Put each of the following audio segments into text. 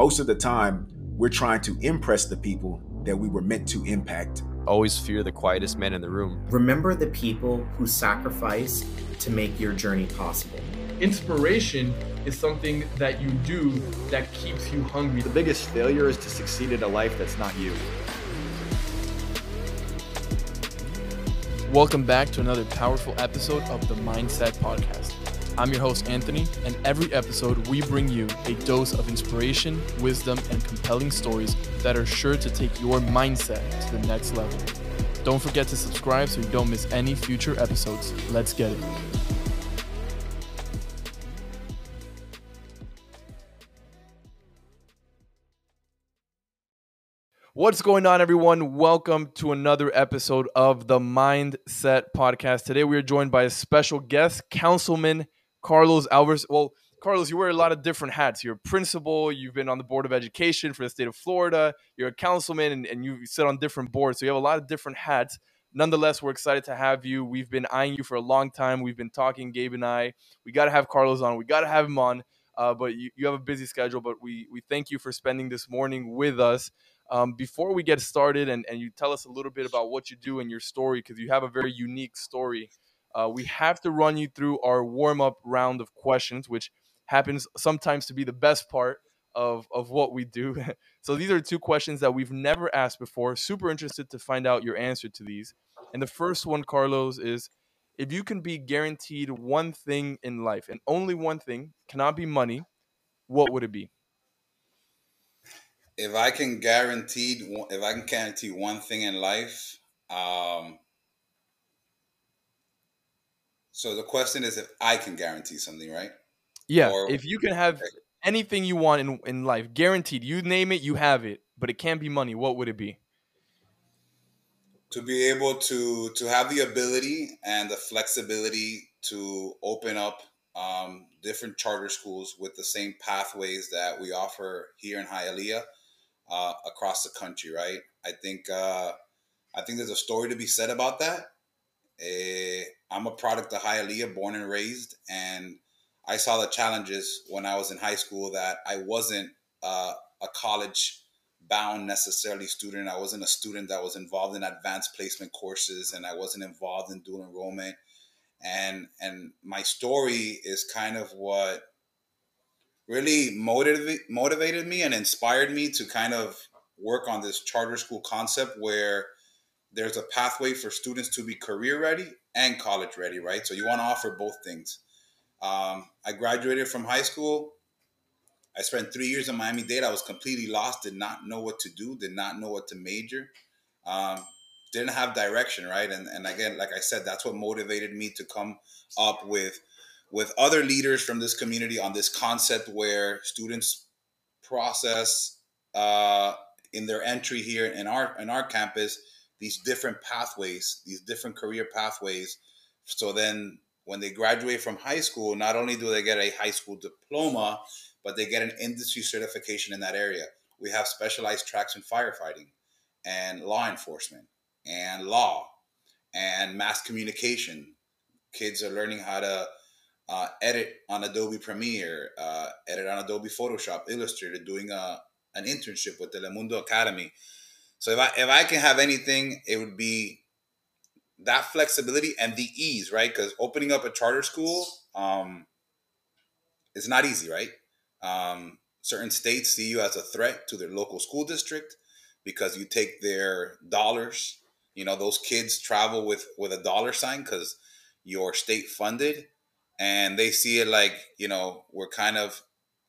most of the time, we're trying to impress the people that we were meant to impact. Always fear the quietest man in the room. Remember the people who sacrifice to make your journey possible. Inspiration is something that you do that keeps you hungry. The biggest failure is to succeed in a life that's not you. Welcome back to another powerful episode of the Mindset Podcast. I'm your host, Anthony, and every episode we bring you a dose of inspiration, wisdom, and compelling stories that are sure to take your mindset to the next level. Don't forget to subscribe so you don't miss any future episodes. Let's get it. What's going on, everyone? Welcome to another episode of the Mindset Podcast. Today, we are joined by a special guest, Councilman Carlos Alvarez. Well, Carlos, you wear a lot of different hats. You're a principal, you've been on the Board of Education for the state of Florida, you're a councilman, and, and you sit on different boards. So you have a lot of different hats. Nonetheless, we're excited to have you. We've been eyeing you for a long time. We've been talking, Gabe and I. We got to have Carlos on. We got to have him on. Uh, but you, you have a busy schedule, but we, we thank you for spending this morning with us. Um, before we get started and, and you tell us a little bit about what you do and your story, because you have a very unique story uh, we have to run you through our warm up round of questions, which happens sometimes to be the best part of, of what we do. so these are two questions that we've never asked before. Super interested to find out your answer to these. And the first one, Carlos, is if you can be guaranteed one thing in life and only one thing, cannot be money, what would it be? If I can guarantee, if I can guarantee one thing in life, um, so the question is if I can guarantee something, right? Yeah. Or, if you can have anything you want in, in life, guaranteed, you name it, you have it, but it can't be money, what would it be? To be able to to have the ability and the flexibility to open up um, different charter schools with the same pathways that we offer here in Hialeah uh, across the country, right? I think uh, I think there's a story to be said about that. Uh, I'm a product of Hialeah, born and raised, and I saw the challenges when I was in high school that I wasn't uh, a college bound necessarily student. I wasn't a student that was involved in advanced placement courses, and I wasn't involved in dual enrollment. And and my story is kind of what really motivated motivated me and inspired me to kind of work on this charter school concept where there's a pathway for students to be career ready and college ready, right? So you want to offer both things. Um, I graduated from high school. I spent three years in Miami Dade. I was completely lost, did not know what to do, did not know what to major, um, didn't have direction, right? And, and again, like I said, that's what motivated me to come up with with other leaders from this community on this concept where students process uh, in their entry here in our in our campus these different pathways, these different career pathways. So then when they graduate from high school, not only do they get a high school diploma, but they get an industry certification in that area. We have specialized tracks in firefighting and law enforcement and law and mass communication. Kids are learning how to uh, edit on Adobe Premiere, uh, edit on Adobe Photoshop, Illustrator, doing a, an internship with Telemundo Academy. So if I if I can have anything, it would be that flexibility and the ease, right? Because opening up a charter school um, is not easy, right? Um, certain states see you as a threat to their local school district because you take their dollars. You know, those kids travel with with a dollar sign because you're state funded, and they see it like you know we're kind of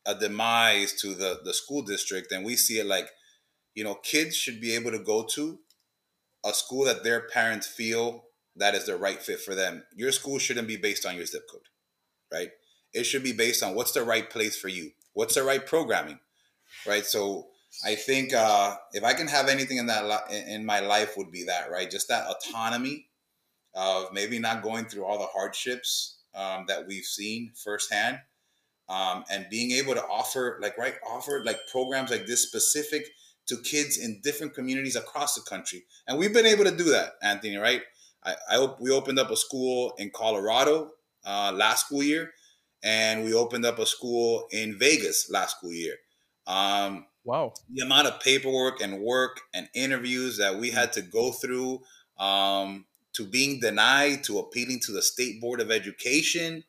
a demise to the the school district, and we see it like you know, kids should be able to go to a school that their parents feel that is the right fit for them. Your school shouldn't be based on your zip code, right? It should be based on what's the right place for you, what's the right programming, right? So I think uh, if I can have anything in that in my life would be that, right? Just that autonomy of maybe not going through all the hardships um, that we've seen firsthand, um, and being able to offer like right offer like programs like this specific to kids in different communities across the country. And we've been able to do that, Anthony, right? I, I we opened up a school in Colorado uh, last school year, and we opened up a school in Vegas last school year. Um, Wow. the amount of paperwork and work and interviews that we had to go through um, to being denied to appealing to the state board of education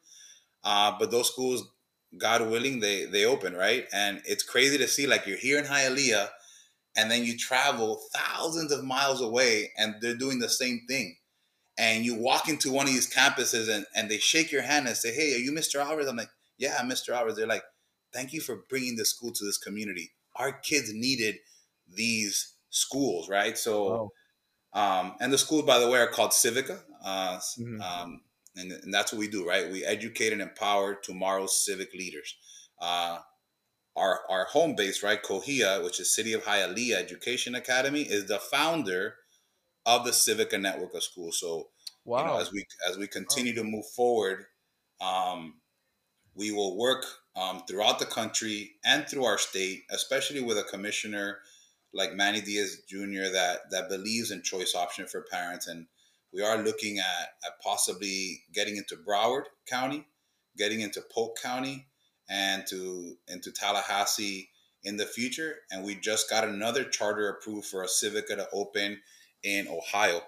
uh, but those schools god willing they they open right and it's crazy to see like you're here in hialeah and then you travel thousands of miles away and they're doing the same thing and you walk into one of these campuses and, and they shake your hand and say hey are you mr alvarez i'm like yeah i'm mr alvarez they're like thank you for bringing this school to this community our kids needed these schools, right? So, um, and the schools, by the way, are called Civica, uh, Mhm. um, and, and that's what we do, right? We educate and empower tomorrow's civic leaders. Uh, our our home base, right, COHEA, which is City of Hialeah Education Academy, is the founder of the Civica network of schools. So, Wow. you know, as we as we continue to move forward, um, we will work um, throughout the country and through our state, especially with a commissioner like Manny Diaz Jr. that that believes in choice option for parents, and we are looking at, at possibly getting into Broward County, getting into Polk County, and to into Tallahassee in the future. And we just got another charter approved for a Civica to open in Ohio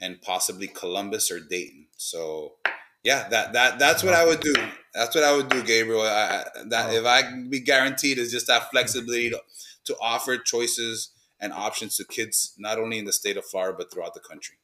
and possibly Columbus or Dayton. So yeah, that that that's what I would do. That's what I would do, Gabriel. I, that if I be guaranteed is just that flexibility to, to offer choices and options to kids not only in the state of Florida but throughout the country.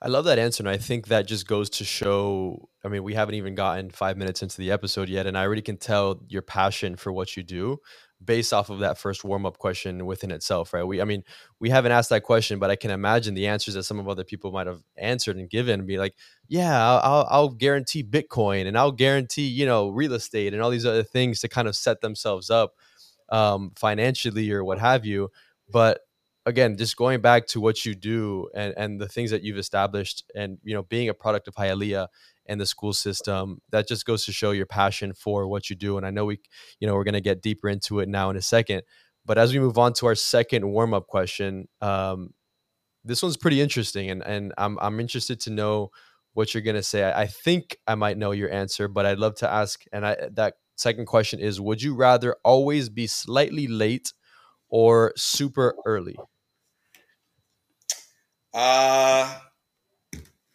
I love that answer, and I think that just goes to show. I mean, we haven't even gotten five minutes into the episode yet, and I already can tell your passion for what you do based off of that first warm up question within itself, right? We, I mean, we haven't asked that question, but I can imagine the answers that some of other people might have answered and given, be like, "Yeah, I'll, I'll, I'll guarantee Bitcoin, and I'll guarantee, you know, real estate, and all these other things to kind of set themselves up um, financially or what have you." But again, just going back to what you do and, and the things that you've established and, you know, being a product of Hialeah and the school system, that just goes to show your passion for what you do. And I know we, you know, we're going to get deeper into it now in a second. But as we move on to our second warm up question, um, this one's pretty interesting. And, and I'm, I'm interested to know what you're going to say. I, I think I might know your answer, but I'd love to ask. And I, that second question is Would you rather always be slightly late or super early? Uh,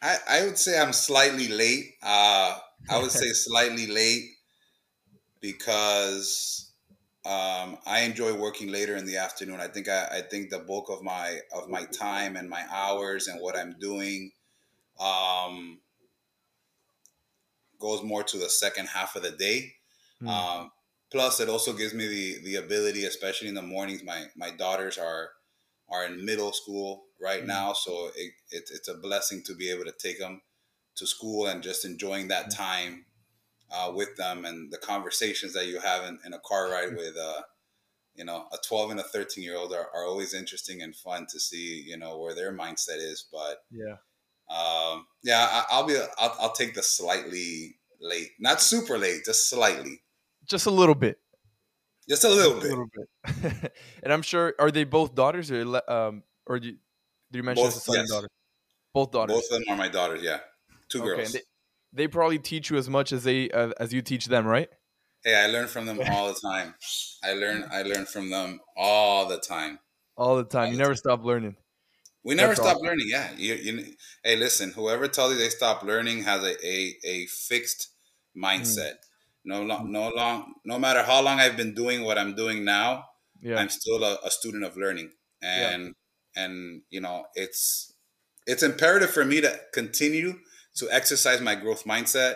I I would say I'm slightly late. Uh, I would say slightly late because um, I enjoy working later in the afternoon. I think I, I think the bulk of my of my time and my hours and what I'm doing um, goes more to the second half of the day. Hmm. Um, plus, it also gives me the the ability, especially in the mornings. My my daughters are are in middle school right Mhm. now, so it, it, it's a blessing to be able to take them to school and just enjoying that time uh, with them and the conversations that you have in, in a car ride with uh, you know a 12 and a 13 year old are, are always interesting and fun to see you know where their mindset is but yeah. um, yeah I, i'll be I'll, I'll take the slightly late not super late just slightly Just a little bit. just a little Just bit A little bit. and I'm sure are they both daughters or um or do you, did you mention Both, it's a and yes. daughter? Both daughters. both of them are my daughters yeah two Okay, girls they, they probably teach you as much as they uh, as you teach them, right? hey i learn from them all the time i learn i learn from them all the time All the time. All You the never stop learning. We never That's stop awesome. learning. Yeah. You, you, hey, listen. Whoever tells you they stop learning has a a, a fixed mindset. No long, no long. No matter how long I've been doing what I'm doing now, Yeah. I'm still a, a student of learning, and and you know it's it's imperative for me to continue to exercise my growth mindset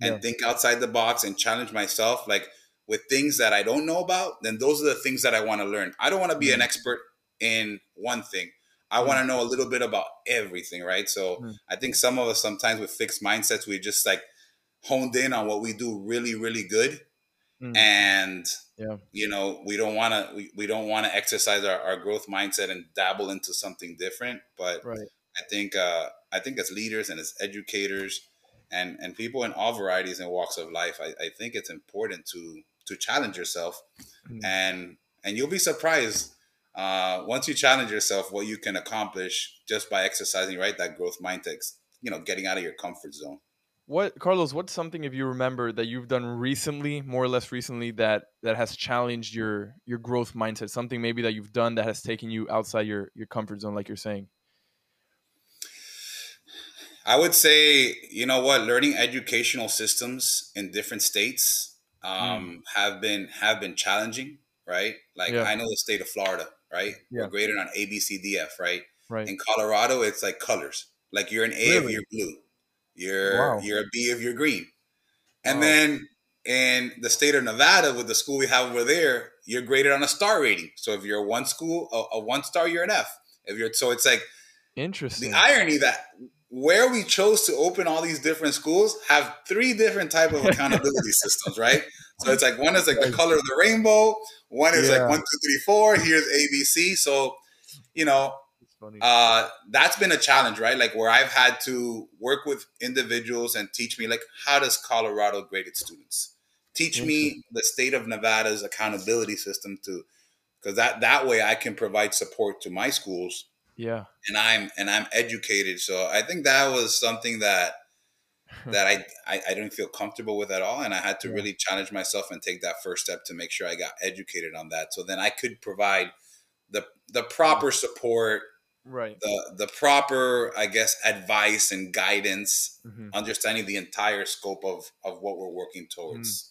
and Yeah. think outside the box and challenge myself. Like with things that I don't know about, then those are the things that I want to learn. I don't want to be an expert in one thing. I want to know a little bit about everything, right? So Mm. I think some of us sometimes with fixed mindsets, we just like honed in on what we do really, really good. Mm. And Yeah. you know, we don't want to we, we don't want to exercise our, our growth mindset and dabble into something different. But Right. I think uh, I think as leaders and as educators and and people in all varieties and walks of life, I, I think it's important to to challenge yourself Mm. and and you'll be surprised uh, once you challenge yourself what you can accomplish just by exercising right that growth mindset you know getting out of your comfort zone what Carlos, what's something if you remember that you've done recently, more or less recently, that that has challenged your your growth mindset? Something maybe that you've done that has taken you outside your your comfort zone, like you're saying. I would say, you know what, learning educational systems in different states um, mm. have been have been challenging, right? Like yeah. I know the state of Florida, right? Yeah. We're graded on A, B, C, D, F, right? Right. In Colorado, it's like colors. Like you're an A really? if you're blue, you're wow. you're a B if you're green, and wow. then in the state of Nevada, with the school we have over there, you're graded on a star rating. So if you're one school, a, a one star, you're an F. If you're so, it's like interesting. The irony that where we chose to open all these different schools have three different type of accountability systems, right? So it's like one is like the color of the rainbow, one is yeah. like one, two, three, four. Here's ABC. So, you know, uh, that's been a challenge, right? Like where I've had to work with individuals and teach me like how does Colorado grade its students? Teach me the state of Nevada's accountability system to because that that way I can provide support to my schools yeah. And I'm and I'm educated. So I think that was something that that I, I, I didn't feel comfortable with at all. And I had to yeah. really challenge myself and take that first step to make sure I got educated on that. So then I could provide the the proper support right the the proper i guess advice and guidance mm-hmm. understanding the entire scope of of what we're working towards mm.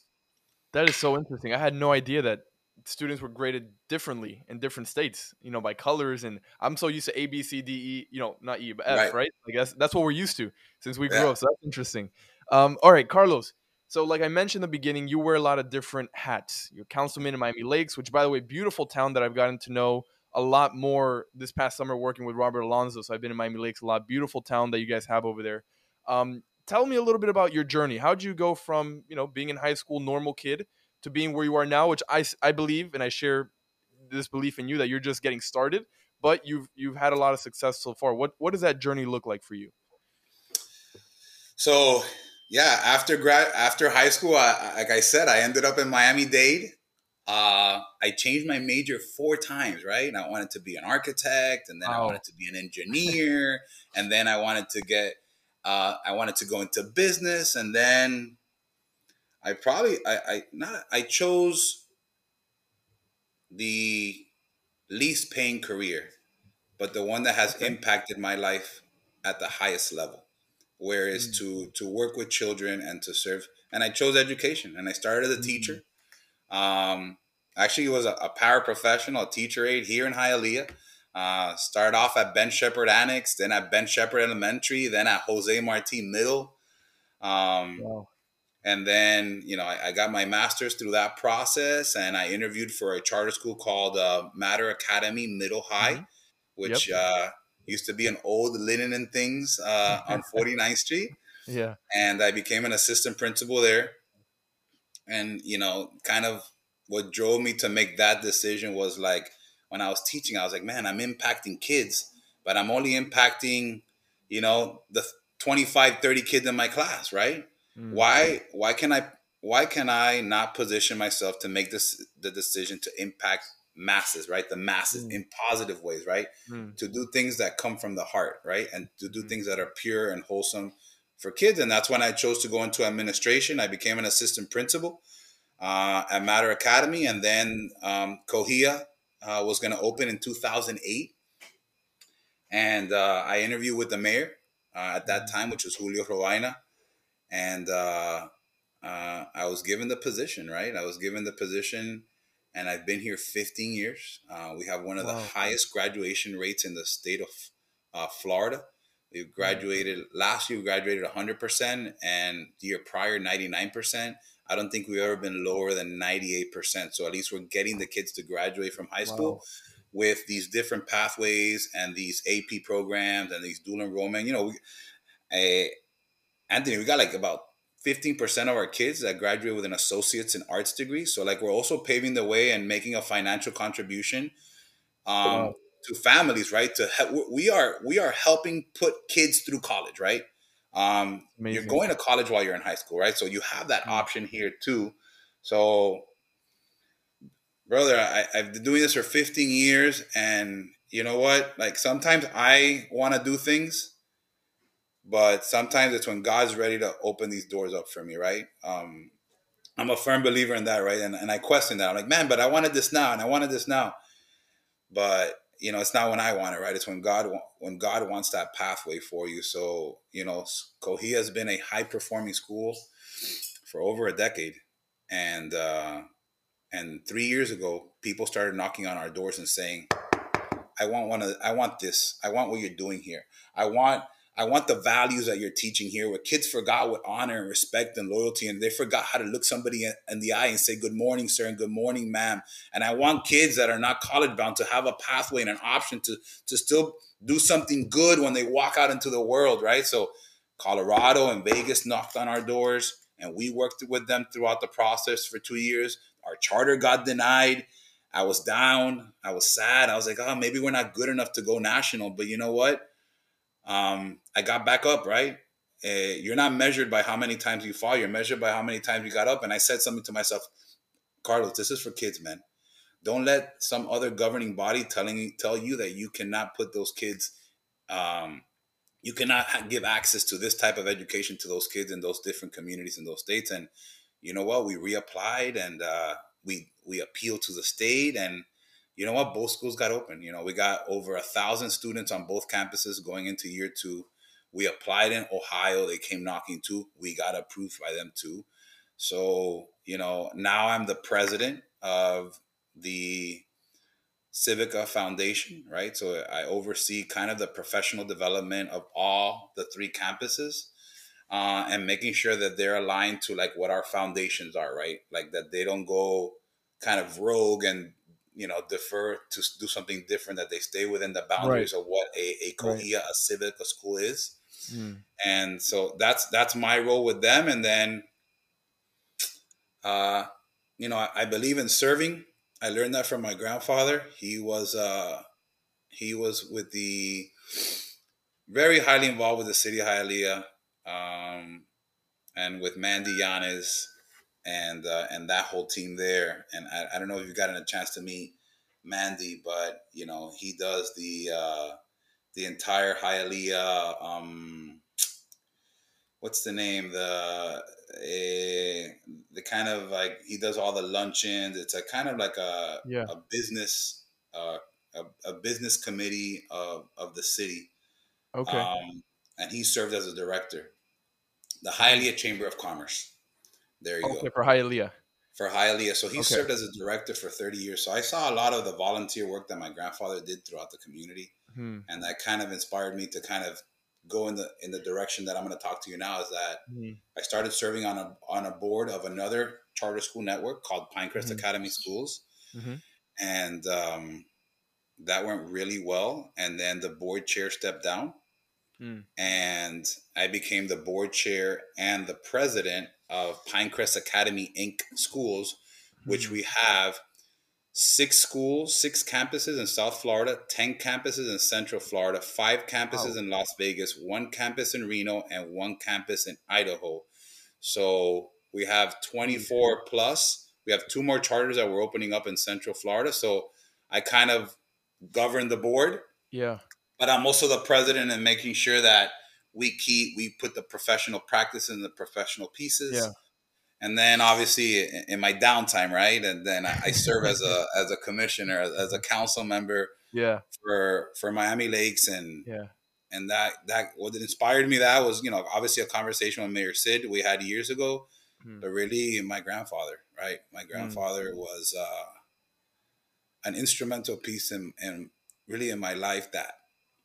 that is so interesting i had no idea that students were graded differently in different states, you know, by colors. And I'm so used to A, B, C, D, E, you know, not E, but F, right? right? I guess that's what we're used to since we grew yeah. up. So that's interesting. Um, all right, Carlos. So, like I mentioned in the beginning, you wear a lot of different hats. You're councilman in Miami Lakes, which, by the way, beautiful town that I've gotten to know a lot more this past summer working with Robert Alonso. So I've been in Miami Lakes a lot. Beautiful town that you guys have over there. Um, tell me a little bit about your journey. How'd you go from, you know, being in high school, normal kid, to being where you are now, which I, I believe and I share this belief in you that you're just getting started, but you've you've had a lot of success so far. What what does that journey look like for you? So yeah, after grad after high school, I, like I said, I ended up in Miami Dade. Uh, I changed my major four times, right? And I wanted to be an architect, and then I wanted to be an engineer, and then I wanted to get, uh, I wanted to go into business, and then I probably I, I not I chose the least paying career, but the one that has okay. impacted my life at the highest level. Whereas mm. to to work with children and to serve, and I chose education, and I started as a mm. teacher. Um, actually, he was a, a paraprofessional, a teacher aide here in Hialeah. Uh, started off at Ben Sheppard Annex, then at Ben Sheppard Elementary, then at Jose Marti Middle. Um, wow. And then, you know, I, I, got my master's through that process and I interviewed for a charter school called uh, Mater Academy Middle High, mm-hmm. which yep. uh, used to be an old linen and things uh, on 49th Street. Yeah. And I became an assistant principal there. And, you know, kind of what drove me to make that decision was like when I was teaching, I was like, man, I'm impacting kids, but I'm only impacting, you know, the 25, 30 kids in my class, right? Mm. Why why can I why can I not position myself to make this the decision to impact masses, right? The masses mm. in positive ways, right? Mm. To do things that come from the heart, right? And to do mm. things that are pure and wholesome for kids. And that's when I chose to go into administration. I became an assistant principal uh, at Mater Academy, and then um, COHEA uh, was going to open in 2008. And uh, I interviewed with the mayor uh, at that mm. time, which was Julio Robaina and uh, uh, I was given the position. Right, I was given the position, and I've been here 15 years. Uh, we have one of wow. the highest graduation rates in the state of uh, Florida. We graduated last year. We graduated 100 percent, and the year prior 99 percent. I don't think we've ever been lower than 98 percent. So at least we're getting the kids to graduate from high school. Wow with these different pathways and these AP programs and these dual enrollment. You know, we, Anthony, we got like about 15% of our kids that graduate with an associate's in arts degree. So like we're also paving the way and making a financial contribution um, wow. To families, right? To help, we are we are helping put kids through college, right? Um, you're going to college while you're in high school, right? So you have that mm. option here too. So, brother, I, I've been doing this for 15 years, and you know what? Like sometimes I want to do things but sometimes it's when God's ready to open these doors up for me, right? Um, I'm a firm believer in that, right? And, and I question that. I'm like, man, but I wanted this now, and I wanted this now, but you know, it's not when I want it, right? It's when God when God wants that pathway for you. So you know, COHEA has been a high performing school for over a decade, and uh, and three years ago, people started knocking on our doors and saying, "I want one of, I want this, I want what you're doing here, I want." I want the values that you're teaching here where kids forgot what honor and respect and loyalty and they forgot how to look somebody in the eye and say, Good morning, sir, and good morning, ma'am. And I want kids that are not college bound to have a pathway and an option to, to still do something good when they walk out into the world, right? So Colorado and Vegas knocked on our doors and we worked with them throughout the process for two years. Our charter got denied. I was down. I was sad. I was like, oh, maybe we're not good enough to go national. But you know what? Um, I got back up, right? Uh, you're not measured by how many times you fall. You're measured by how many times you got up. And I said something to myself, Carlos, this is for kids, man. Don't let some other governing body telling tell you that you cannot put those kids, um, you cannot give access to this type of education to those kids in those different communities in those states. And you know what? We reapplied and uh, we we appealed to the state and you know what? Both schools got open. You know, we got over a thousand students on both campuses going into year two. We applied in Ohio. They came knocking too. We got approved by them too. So, you know, now I'm the president of the Civica Foundation, right? So I oversee kind of the professional development of all the three campuses uh, and making sure that they're aligned to like what our foundations are, right? Like that they don't go kind of rogue and you know defer to do something different that they stay within the boundaries right. of what a, a COHEA right. a Civica school is mm. and so that's that's my role with them and then uh you know I, I, believe in serving i learned that from my grandfather he was uh he was with the very highly involved with the city of Hialeah, um and with mandy yanes and uh, and that whole team there. And I, I don't know if you've gotten a chance to meet Mandy, but you know he does the uh, the entire Hialeah. Um, what's the name? The uh, the kind of like he does all the luncheons. It's a kind of like a yeah. a business uh, a, a business committee of of the city. Okay. Um, and he served as a director. The Hialeah Chamber of Commerce. There you okay, go. for Hialeah. For Hialeah. So he okay. served as a director for 30 years. So I saw a lot of the volunteer work that my grandfather did throughout the community. Hmm. And that kind of inspired me to kind of go in the in the direction that I'm going to talk to you now is that hmm. I started serving on a on a board of another charter school network called Pinecrest hmm. Academy Schools. Mm-hmm. And um, that went really well. And then the board chair stepped down. Hmm. And I became the board chair and the president of Pinecrest Academy Inc. schools, which mm-hmm. we have six schools, six campuses in South Florida, 10 campuses in Central Florida, five campuses wow. in Las Vegas, one campus in Reno, and one campus in Idaho. So we have 24 plus. We have two more charters that we're opening up in Central Florida. So I kind of govern the board. Yeah. But I'm also the president and making sure that we keep we put the professional practice in the professional pieces. Yeah. And then obviously in my downtime, right? And then I serve as a as a commissioner, as a council member. Yeah. For for Miami Lakes and yeah. And that that what inspired me that was you know obviously a conversation with Mayor Cid we had years ago, mm. but really my grandfather, right? My hmm. grandfather mm. was uh, an instrumental piece in, in really in my life that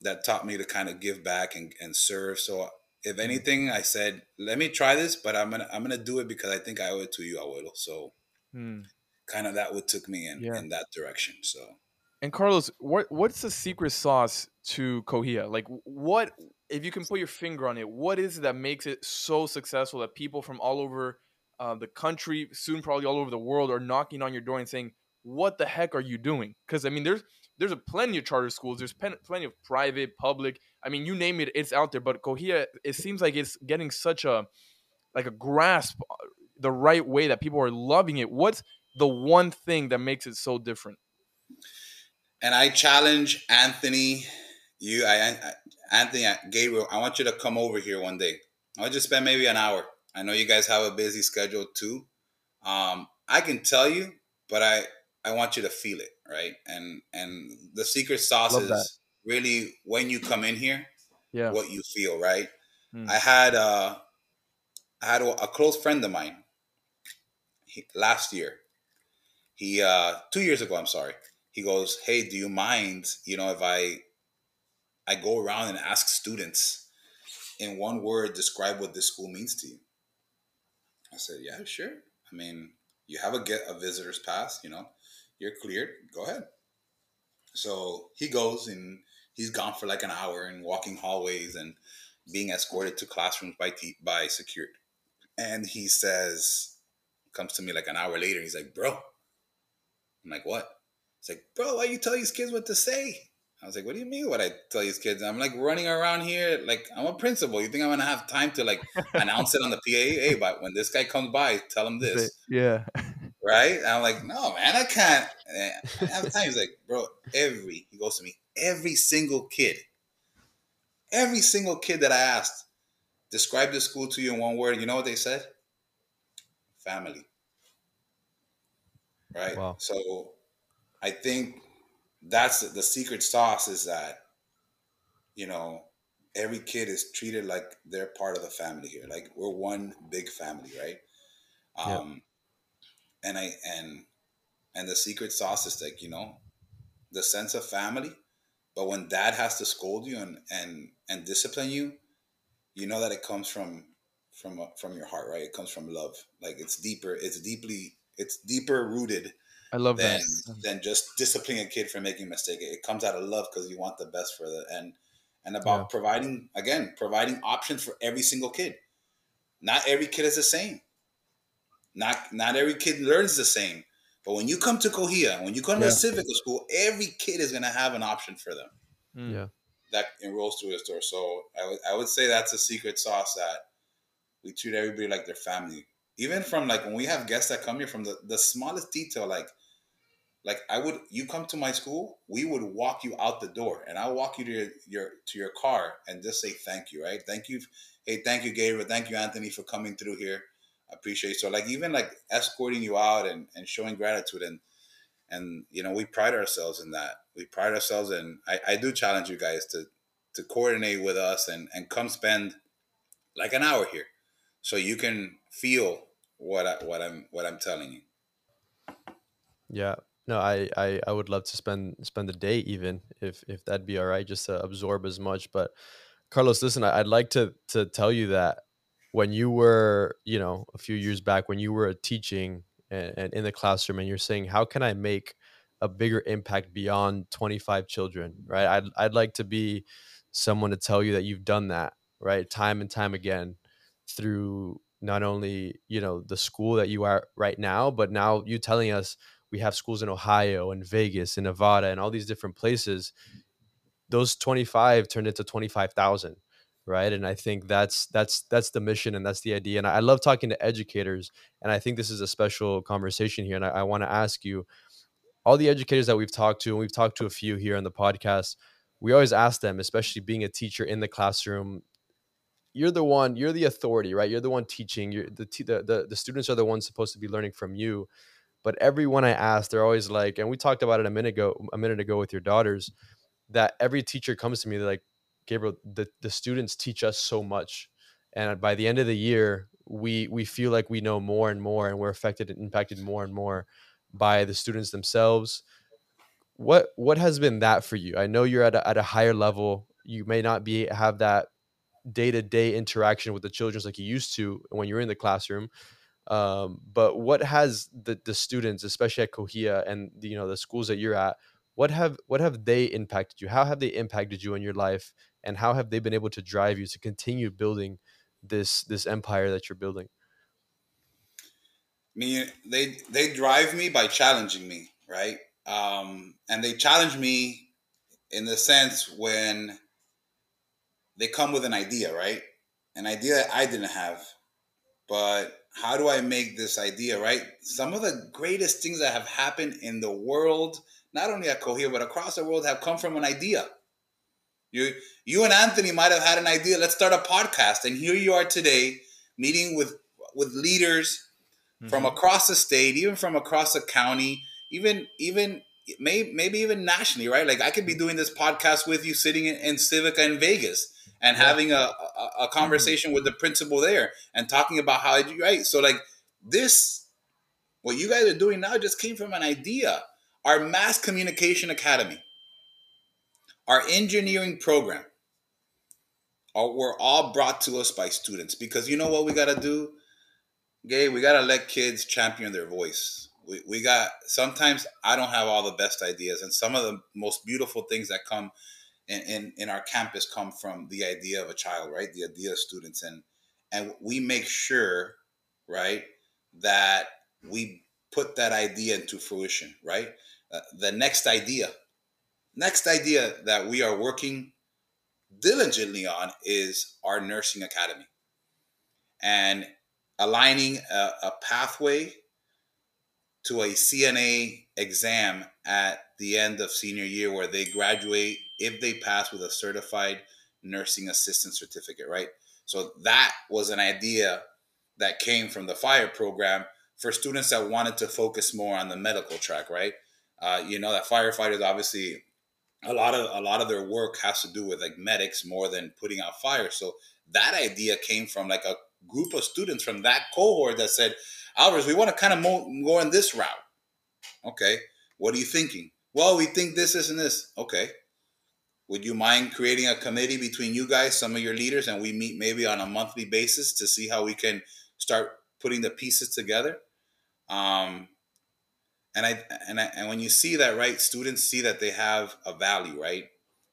that taught me to kind of give back and, and serve. So if mm-hmm. anything, I said, let me try this, but I'm gonna I'm gonna do it because I think I owe it to you, Abuelo. So hmm. kind of that what took me in yeah. in that direction. So and Carlos, what what's the secret sauce to COHEA? Like what if you can put your finger on it, what is it that makes it so successful that people from all over uh, the country, soon probably all over the world, are knocking on your door and saying, "What the heck are you doing?" Because I mean, there's there's a plenty of charter schools. There's plenty of private, public. I mean, you name it, it's out there. But COHEA, it seems like it's getting such a like a grasp uh, the right way that people are loving it. What's the one thing that makes it so different? And I challenge Anthony you, I, I, Anthony, Gabriel, I want you to come over here one day. I want you to spend maybe an hour. I know you guys have a busy schedule too. Um, I can tell you, but I, I want you to feel it, right? And and the secret sauce Love is that. really when you come in here, Yeah. what you feel, right? Hmm. I had uh, I had a, a close friend of mine he, last year. He uh, two years ago, I'm sorry. He goes, "Hey, do you mind, you know, if I I go around and ask students in one word describe what this school means to you?" I said, "Yeah, sure. I mean, you have a get a visitor's pass, you know, you're cleared. Go ahead." So he goes and he's gone for like an hour and walking hallways and being escorted to classrooms by by security. And he says, comes to me like an hour later. He's like, "Bro," I'm like, "What?" He's like, "Bro, why you tell these kids what to say?" I was like, "What do you mean? What I tell these kids? I'm like running around here like I'm a principal. You think I'm gonna have time to like announce it on the PA? Hey, but when this guy comes by, tell him this." Yeah. Right? And I'm like, no, man, I can't. Eh, I don't time. He's like, bro, every, he goes to me, every single kid, every single kid that I asked, describe the school to you in one word. You know what they said? Family. Right? Wow. So I think that's the secret sauce is that, you know, every kid is treated like they're part of the family here. Like we're one big family, right? Yeah. Um, and I and and the secret sauce is like you know the sense of family. But when dad has to scold you and and and discipline you you know that it comes from from uh, from your heart right? It comes from love. Like it's deeper it's deeply it's deeper rooted I love than that. than just disciplining a kid for making a mistake. It comes out of love because you want the best for the and and about Yeah. providing again providing options for every single kid. Not every kid is the same not not every kid learns the same. But when you come to COHEA, when you come to Yeah. a civic school, every kid is gonna have an option for them Mm. Yeah. that enrolls to a store. So I would I would say that's a secret sauce that we treat everybody like their family. Even from like when we have guests that come here from the, the smallest detail, like like I would you come to my school, we would walk you out the door and I'll walk you to your, your to your car and just say thank you, right? Thank you. Hey, thank you, Gabriel. Thank you, Anthony, for coming through here. Appreciate. So like even like escorting you out and, and showing gratitude and and you know we pride ourselves in that. We pride ourselves in I, I do challenge you guys to to coordinate with us and and come spend like an hour here so you can feel what I, what I'm what I'm telling you. Yeah. No, I, I I would love to spend spend the day even if if that'd be all right, just to absorb as much. But Carlos, listen, I- I'd like to to tell you that when you were, you know, a few years back, when you were uh, teaching and, and in the classroom, and you're saying, how can I make a bigger impact beyond 25 children, right? I'd I'd like to be someone to tell you that you've done that, right, time and time again, through not only you know the school that you are right now, but now you telling us we have schools in Ohio and Vegas and Nevada and all these different places. Those 25 turned into 25,000, right? And I think that's that's that's the mission and that's the idea. And I, love talking to educators, and I think this is a special conversation here. And I, I want to ask you, all the educators that we've talked to, and we've talked to a few here on the podcast, we always ask them, especially being a teacher in the classroom, you're the one, you're the authority, right? You're the one teaching. You're the the, the the students are the ones supposed to be learning from you. But everyone I ask, they're always like, and we talked about it a minute ago, a minute ago with your daughters, that every teacher comes to me, they're like, Gabriel, the, the students teach us so much. And by the end of the year, we we feel like we know more and more and we're affected and impacted more and more by the students themselves. What what has been that for you? I know you're at a, at a higher level. You may not be have that day to day interaction with the children like you used to when you're in the classroom. Um, but what has the the students, especially at COHEA and you know the schools that you're at, what have what have they impacted you? How have they impacted you in your life, and how have they been able to drive you to continue building this this empire that you're building? I mean, they they drive me by challenging me, right? Um, and they challenge me in the sense when they come with an idea, right? An idea that I didn't have, but how do I make this idea right? Some of the greatest things that have happened in the world, not only at COHEA but across the world, have come from an idea. You you and Anthony might have had an idea. Let's start a podcast, and here you are today, meeting with with leaders from Mhm. across the state, even from across the county, even even may, maybe even nationally, right? Like I could be doing this podcast with you, sitting in, in Civica in Vegas, and having a, a a conversation with the principal there, and talking about how I do right. So like this, what you guys are doing now, just came from an idea. Our Mass Communication Academy, our engineering program, are, were all brought to us by students because you know what we got to do? Gabe we got to let kids champion their voice. We, we got sometimes i don't have all the best ideas and some of the most beautiful things that come in, in, in our campus come from the idea of a child right? The idea of students and and we make sure right that we put that idea into fruition right uh, the next idea next idea that we are working diligently on is our nursing academy and aligning a, a pathway to a CNA exam at the end of senior year where they graduate if they pass with a certified nursing assistant certificate, right? So that was an idea that came from the fire program for students that wanted to focus more on the medical track, right? Uh, you know that firefighters obviously a lot of a lot of their work has to do with like medics more than putting out fires. So that idea came from like a group of students from that cohort that said, Alvarez, we want to kind of mo- go in this route. Okay. What are you thinking? Well, we think this, this, and this. Okay. Would you mind creating a committee between you guys, some of your leaders, and we meet maybe on a monthly basis to see how we can start putting the pieces together? Um, and I and I, and when you see that, right, students see that they have a value, right?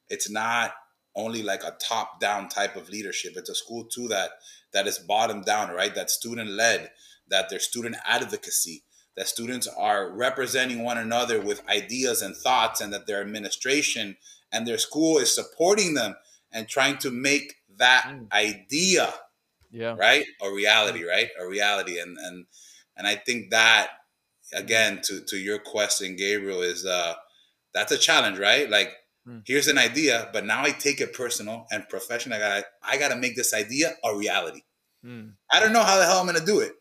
It's not only like a top down type of leadership. It's a school too that that is bottom down, right? That student led, that there's student advocacy, that students are representing one another with ideas and thoughts, and that their administration and their school is supporting them and trying to make that idea Yeah. right a reality right a reality and and and i think that again to to your question gabriel is uh that's a challenge right? Like Mm. here's an idea but now i take it personal and professional. I gotta i gotta make this idea a reality. Mm. i don't know how the hell i'm gonna do it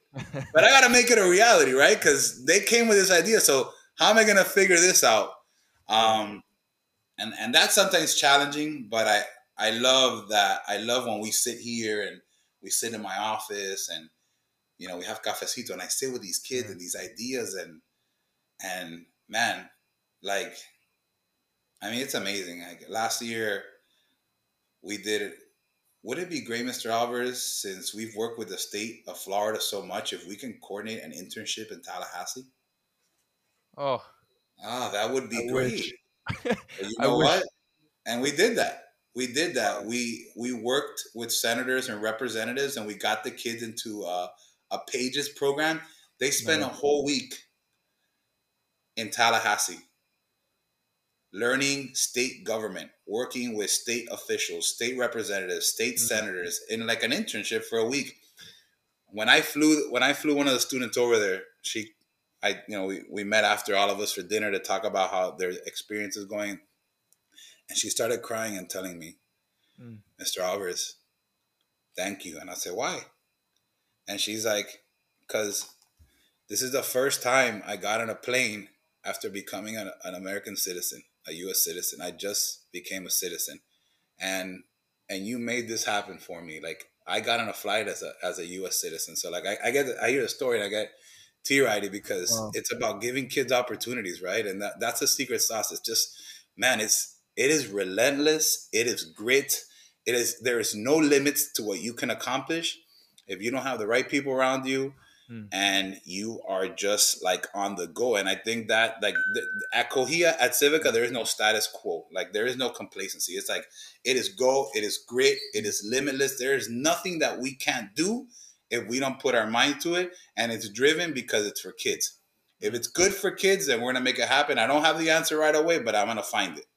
but i gotta make it a reality right? Because they came with this idea so how am i gonna figure this out? Um and and that's sometimes challenging but i i love that. I love when we sit here and we sit in my office and you know we have cafecito and i sit with these kids and these ideas and and man like i mean it's amazing. Like last year we did it. Would it be great mr alvarez since we've worked with the state of florida so much if we can coordinate an internship in tallahassee? Oh, ah that would be I great. you know what? And we did that. We did that. We we worked with senators and representatives, and we got the kids into a, a Pages program. They spent a whole week in Tallahassee learning state government, working with state officials, state representatives, state Mhm. senators in like an internship for a week. When I flew when I flew one of the students over there, she I you know we, we met after all of us for dinner to talk about how their experience is going. And she started crying and telling me, Mm. Mr. Alvarez, thank you. And I said, Why? And she's like, Because this is the first time I got on a plane after becoming an, an American citizen, a US citizen. I just became a citizen. And and you made this happen for me. Like I got on a flight as a as a US citizen. So like I, I get I hear the story and I get tear eyed because Wow. it's about giving kids opportunities, right? And that, that's a secret sauce. It's just man, it's it is relentless, it is grit, it is there is no limits to what you can accomplish if you don't have the right people around you Hmm. and you are just like on the go. And i think that like th- at COHEA at civica there is no status quo. Like there is no complacency. It's like it is go it is grit it is limitless. There is nothing that we can't do if we don't put our mind to it. And it's driven because it's for kids. If it's good for kids then we're gonna make it happen. I don't have the answer right away but i'm gonna find it.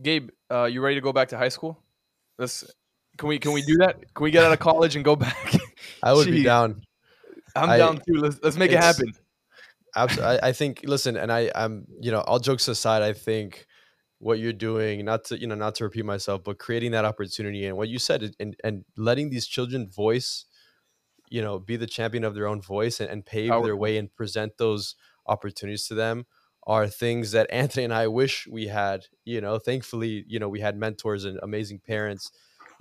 Gabe, uh, you ready to go back to high school? Let's. Can we can we do that? Can we get out of college and go back? I would be down. I'm I- down too. Let's let's make it happen. Absolutely. I, I think, listen, and I, I'm, you know, all jokes aside, I think what you're doing not to you know not to repeat myself but creating that opportunity and what you said and and letting these children voice you know be the champion of their own voice and, and pave their way and present those opportunities to them are things that Anthony and I wish we had. You know, thankfully, you know, we had mentors and amazing parents,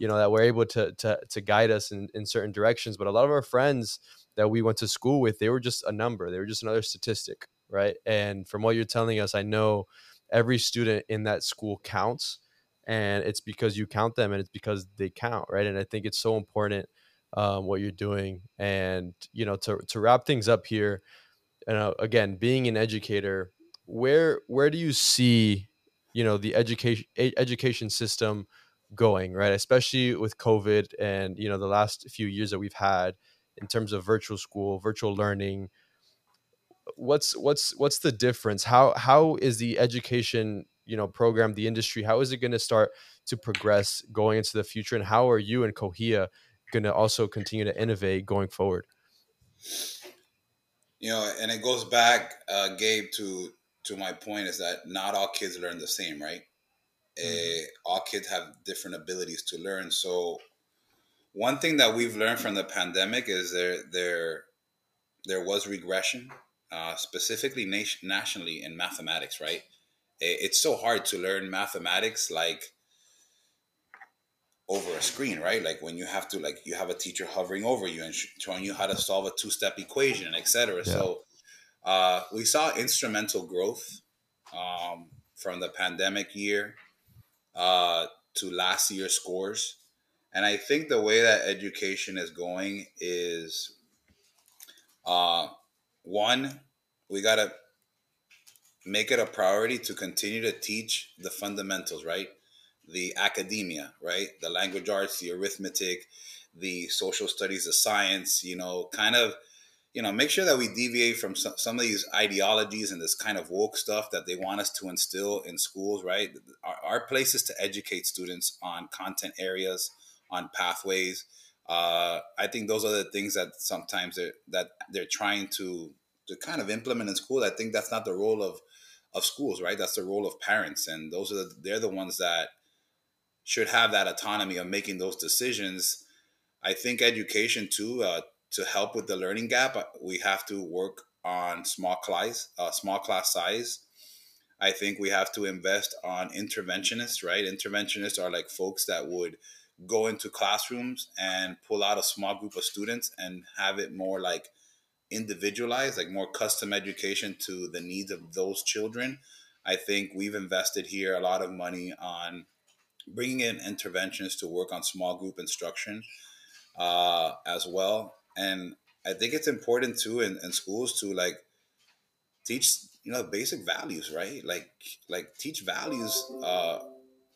you know, that were able to to to guide us in, in certain directions. But a lot of our friends that we went to school with, they were just a number. They were just another statistic, right? And from what you're telling us, I know every student in that school counts. And it's because you count them and it's because they count, right? And I think it's so important um, what you're doing. And, you know, to, to wrap things up here, know, again, being an educator, where where do you see you know the education education system going right? Especially with covid and you know the last few years that we've had in terms of virtual school virtual learning what's what's what's the difference? How how is the education you know program the industry how is it going to start to progress going into the future? And how are you and COHEA going to also continue to innovate going forward? You know and it goes back uh, gabe to to my point is that not all kids learn the same, right? Mm-hmm. Uh, all kids have different abilities to learn. So one thing that we've learned from the pandemic is there there there was regression, uh, specifically nation, nationally in mathematics, right? It, it's so hard to learn mathematics like over a screen, right? Like when you have to like you have a teacher hovering over you and showing you how to solve a two step equation, etc. Yeah. So uh, we saw instrumental growth um, from the pandemic year uh, to last year's scores. And I think the way that education is going is uh, one, we got to make it a priority to continue to teach the fundamentals, right? The academia, right? The language arts, the arithmetic, the social studies, the science, you know, kind of you know, make sure that we deviate from some, some of these ideologies and this kind of woke stuff that they want us to instill in schools, right? Our, our place is to educate students on content areas, on pathways. Uh, I think those are the things that sometimes they're, that they're trying to to kind of implement in school. I think that's not the role of of schools, right? That's the role of parents, and those are the, they're the ones that should have that autonomy of making those decisions. I think education too. Uh, to help with the learning gap, uh, we have to work on small class, uh, small class size. I think we have to invest on interventionists, right? Interventionists are like folks that would go into classrooms and pull out a small group of students and have it more like individualized, like more custom education to the needs of those children. I think we've invested here a lot of money on bringing in interventionists to work on small group instruction uh, as well and I think it's important too in, in schools to like teach you know basic values, right? Like like teach values, uh,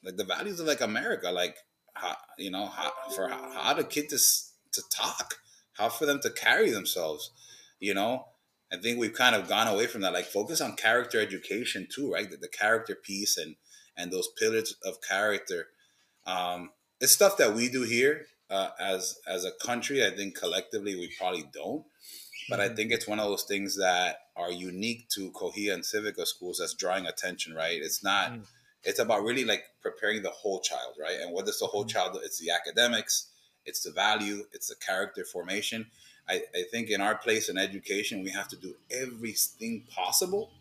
like the values of like America, like how you know how for how, how the kid to to talk, how for them to carry themselves, you know. I think we've kind of gone away from that. Like focus on character education too, right? The, the character piece and and those pillars of character. Um, it's stuff that we do here uh, as as a country. I think collectively we probably don't, but I mm-hmm. think it's one of those things that are unique to COHEA and Civica schools that's drawing attention. Right? It's not. Mm. It's about really like preparing the whole child, right? And what is the whole mm. child? It's the academics, it's the value, it's the character formation. I, I think in our place in education, we have to do everything possible,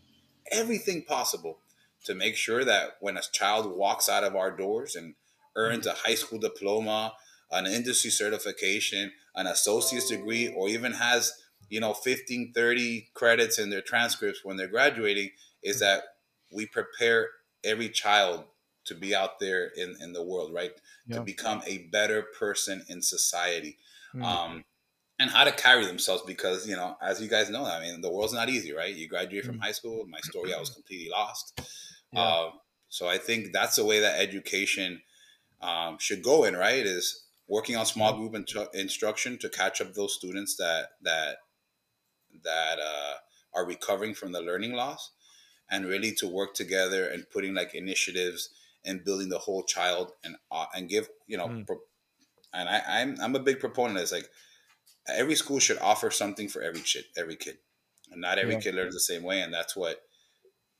everything possible to make sure that when a child walks out of our doors and earns mm. a high school diploma an industry certification, an associate's degree, or even has, you know, 15, 30 credits in their transcripts when they're graduating, is that we prepare every child to be out there in, in the world, right? Yeah. To become a better person in society. Mm-hmm. Um, and how to carry themselves because, you know, as you guys know, I mean, the world's not easy, right? You graduate from mm-hmm. high school. My story, I was completely lost. Yeah. Uh, so I think that's the way that education um, should go in, right? Is working on small group intru- instruction to catch up those students that that that uh, are recovering from the learning loss and really to work together and putting like initiatives and building the whole child and uh, and give you know mm. pro- and I, I'm I'm a big proponent. It's like every school should offer something for every kid, every kid, and not every yeah. kid learns the same way, and that's what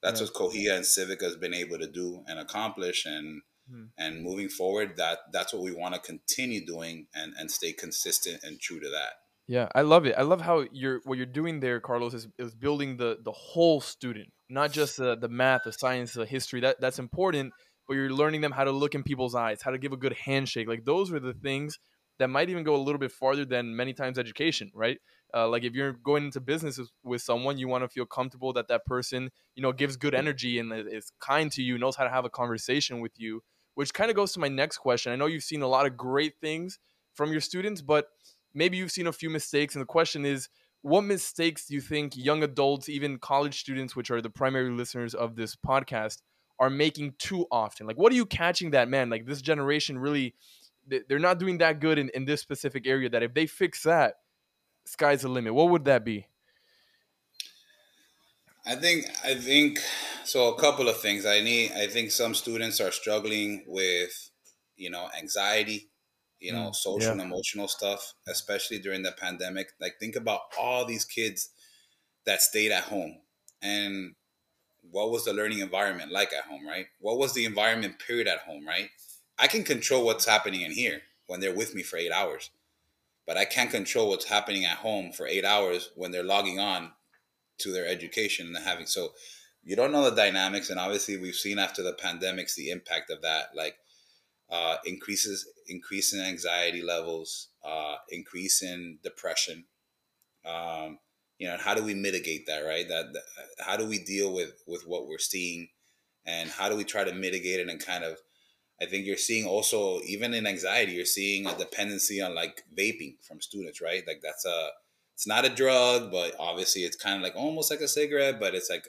That's Yeah. what COHEA and Civica has been able to do and accomplish, and Hmm. and moving forward, that that's what we want to continue doing and and stay consistent and true to that. Yeah, I love it. I love how you're what you're doing there, Carlos, is, is building the the whole student, not just the the math, the science, the history. That that's important, but you're learning them how to look in people's eyes, how to give a good handshake. Like those are the things that might even go a little bit farther than many times education, right? Uh, like if you're going into business with- someone, you want to feel comfortable that that person, you know, gives good energy and is kind to you, knows how to have a conversation with you. Which kind of goes to my next question. I know you've seen a lot of great things from your students, but maybe you've seen a few mistakes and the question is what mistakes do you think young adults even college students which are the primary listeners of this podcast are making too often? Like what are you catching that man like this generation really they- they're not doing that good in, in this specific area that if they fix that sky's the limit. What would that be I think I think so. A couple of things. I need. I think some students are struggling with, you know, anxiety, you know, Mm, social yeah. and emotional stuff, especially during the pandemic. Like, think about all these kids that stayed at home, and what was the learning environment like at home, right? What was the environment period at home, right? I can control what's happening in here when they're with me for eight hours, but I can't control what's happening at home for eight hours when they're logging on to their education and having so you don't know the dynamics and obviously we've seen after the pandemics the impact of that like uh, increases increase in anxiety levels uh, increase in depression um, you know how do we mitigate that right? That, that how do we deal with with what we're seeing and how do we try to mitigate it and kind of i think you're seeing also even in anxiety you're seeing a dependency on like vaping from students right? Like that's a it's not a drug, but obviously it's kind of like almost like a cigarette, but it's like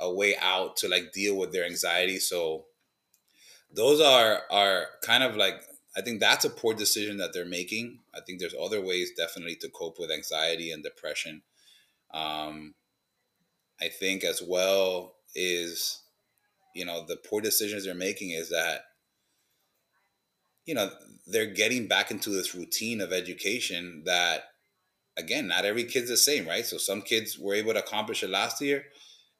a way out to like deal with their anxiety. So those are are kind of like I think that's a poor decision that they're making. I think there's other ways definitely to cope with anxiety and depression. Um, I think as well is you know the poor decisions they're making is that you know they're getting back into this routine of education that again not every kid's the same right? So some kids were able to accomplish it last year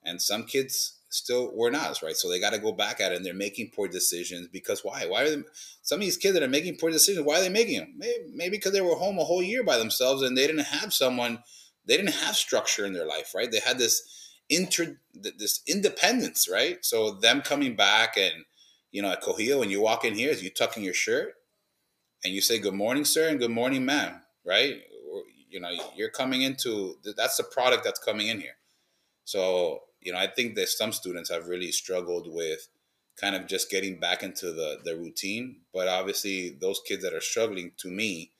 and some kids still were not right? So they got to go back at it and they're making poor decisions because why? Why are they some of these kids that are making poor decisions why are they making them maybe, maybe because they were home a whole year by themselves and they didn't have someone they didn't have structure in their life right? They had this inter this independence right? So them coming back and you know at COHEA when you walk in here is you tucking your shirt and you say good morning sir and good morning ma'am right you know you're coming into that's the product that's coming in here. So you know i think that some students have really struggled with kind of just getting back into the the routine but obviously those kids that are struggling to me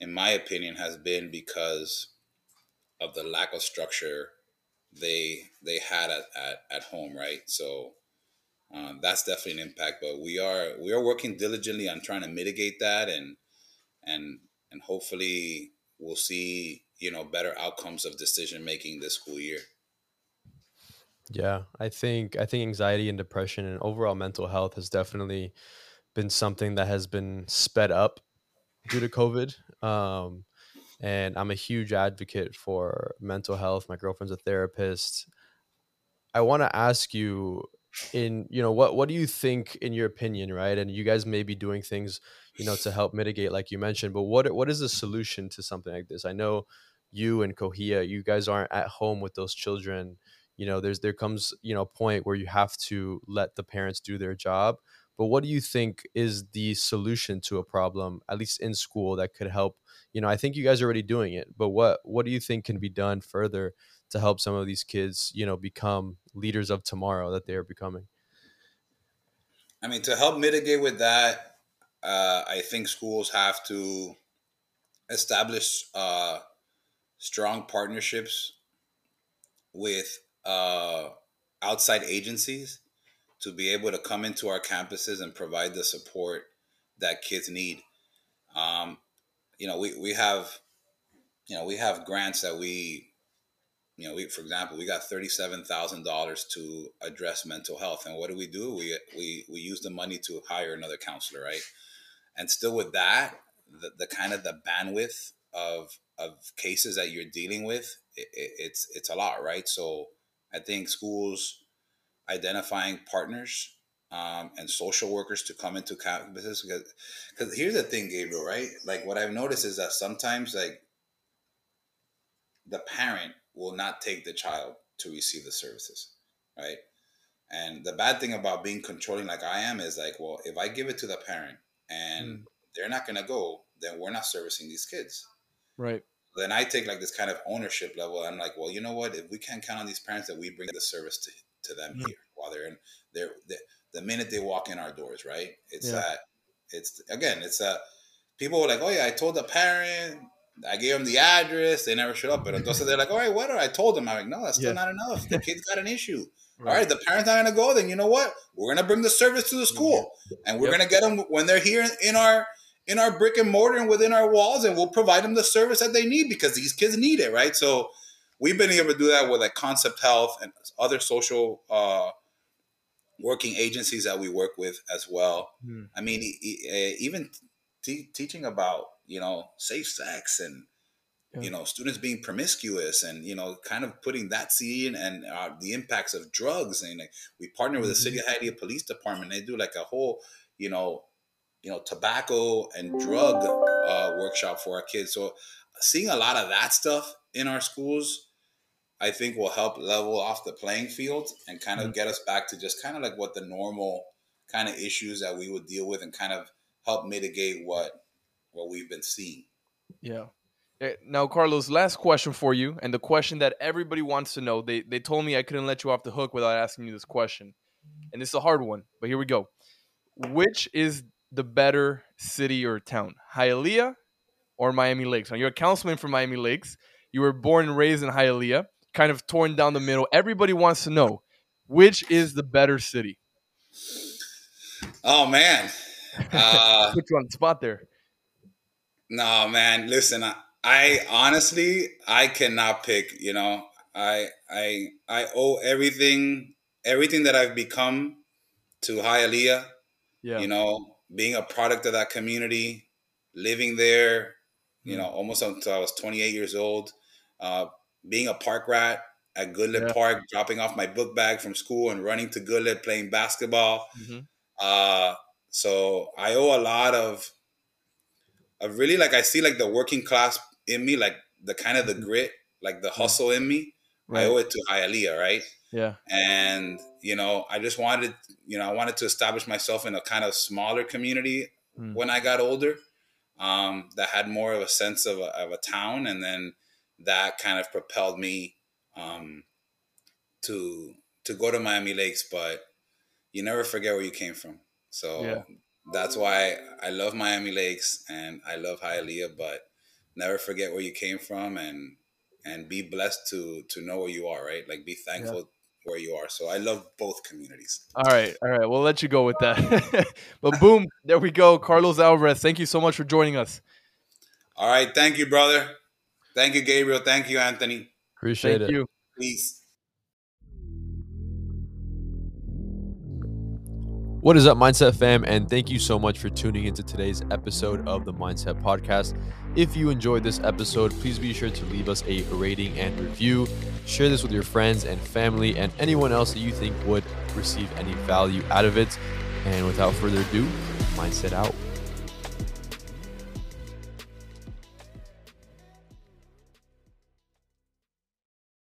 in my opinion has been because of the lack of structure they they had at, at, at home right? So um, that's definitely an impact but we are we are working diligently on trying to mitigate that and and and hopefully we'll see you know better outcomes of decision making this school year Yeah, I think I think anxiety and depression and overall mental health has definitely been something that has been sped up due to COVID. Um, and I'm a huge advocate for mental health. My girlfriend's a therapist. I want to ask you in you know what what do you think in your opinion right? And you guys may be doing things you know to help mitigate like you mentioned but what what is the solution to something like this? I know you and COHEA you guys aren't at home with those children. You know there's there comes you know a point where you have to let the parents do their job but what do you think is the solution to a problem at least in school that could help? You know i think you guys are already doing it but what what do you think can be done further to help some of these kids you know become leaders of tomorrow that they are becoming i mean to help mitigate with that uh, i think schools have to establish uh, strong partnerships with uh, outside agencies to be able to come into our campuses and provide the support that kids need. Um, you know, we, we have, you know, we have grants that we, you know, we, for example, we got $37,000 to address mental health. And what do we do? We, we, we use the money to hire another counselor, right? And still with that, the, the kind of the bandwidth of, of cases that you're dealing with, it, it, it's, it's a lot, right? So I think schools, identifying partners um, and social workers to come into campuses because because here's the thing, Gabriel, right? Like what I've noticed is that sometimes like the parent will not take the child to receive the services, right? And the bad thing about being controlling like I am is like, well, if I give it to the parent and mm. they're not gonna go, then we're not servicing these kids. Right. Then I take like this kind of ownership level. I'm like, well, you know what? If we can't count on these parents, that we bring the service to, to them mm. here while they're in they're, they're, the minute they walk in our doors, right? It's yeah. that it's again, it's a people were like, oh yeah, I told the parent, I gave them the address, they never showed up. But entonces they're like, all right, what? I told them. I'm like, no, that's still yeah. not enough. The kid's got an issue. Right. All right, the parents aren't gonna go. Then you know what? We're gonna bring the service to the school, and we're yep. gonna get them when they're here in our in our brick and mortar and within our walls, and we'll provide them the service that they need because these kids need it, right? So we've been able to do that with like Concept Health and other social uh, working agencies that we work with as well. Mm. I mean, even t- teaching about you know safe sex and yeah. you know students being promiscuous and you know kind of putting that scene and uh, the impacts of drugs and like, we partner with the city of mm-hmm. Hialeah police department they do like a whole you know you know tobacco and drug uh, workshop for our kids so seeing a lot of that stuff in our schools i think will help level off the playing field and kind of mm-hmm. get us back to just kind of like what the normal kind of issues that we would deal with and kind of help mitigate what what we've been seeing yeah Eh, now, Carlos, last question for you, and the question that everybody wants to know. They they told me I couldn't let you off the hook without asking you this question, and it's a hard one, but here we go. Which is the better city or town, Hialeah or Miami Lakes? Now, you're a councilman from Miami Lakes. You were born and raised in Hialeah, kind of torn down the middle. Everybody wants to know which is the better city. Oh man, uh, put you on the spot there. No, man. Listen, I, I honestly, I cannot pick. You know, I I I owe everything everything that I've become to Hialeah. Yeah. You know, being a product of that community, living there. You know, almost until I was 28 years old. Uh, being a park rat at Goodlet yeah. Park, dropping off my book bag from school and running to Goodlet, playing basketball. Mm-hmm. Uh, so I owe a lot of, of really like I see like the working class in me, like the kind of the mm-hmm. grit, like the hustle in me. Right. I owe it to Hialeah, right? Yeah. And you know, I just wanted, you know, I wanted to establish myself in a kind of smaller community mm. when I got older, um, that had more of a sense of a, of a town, and then that kind of propelled me um, to to go to Miami Lakes. But you never forget where you came from. So yeah. that's why I love Miami Lakes and I love Hialeah, but never forget where you came from and and be blessed to to know where you are right? Like be thankful yeah. where you are. So i love both communities. All right. All right. We'll let you go with that. But boom there we go. Carlos alvarez thank you so much for joining us. All right. Thank you brother. Thank you gabriel. Thank you anthony. Appreciate thank it. you. Peace What is up, Mindset fam? And thank you so much for tuning into today's episode of the Mindset Podcast. If you enjoyed this episode, please be sure to leave us a rating and review. Share this with your friends and family and anyone else that you think would receive any value out of it. And without further ado, Mindset out.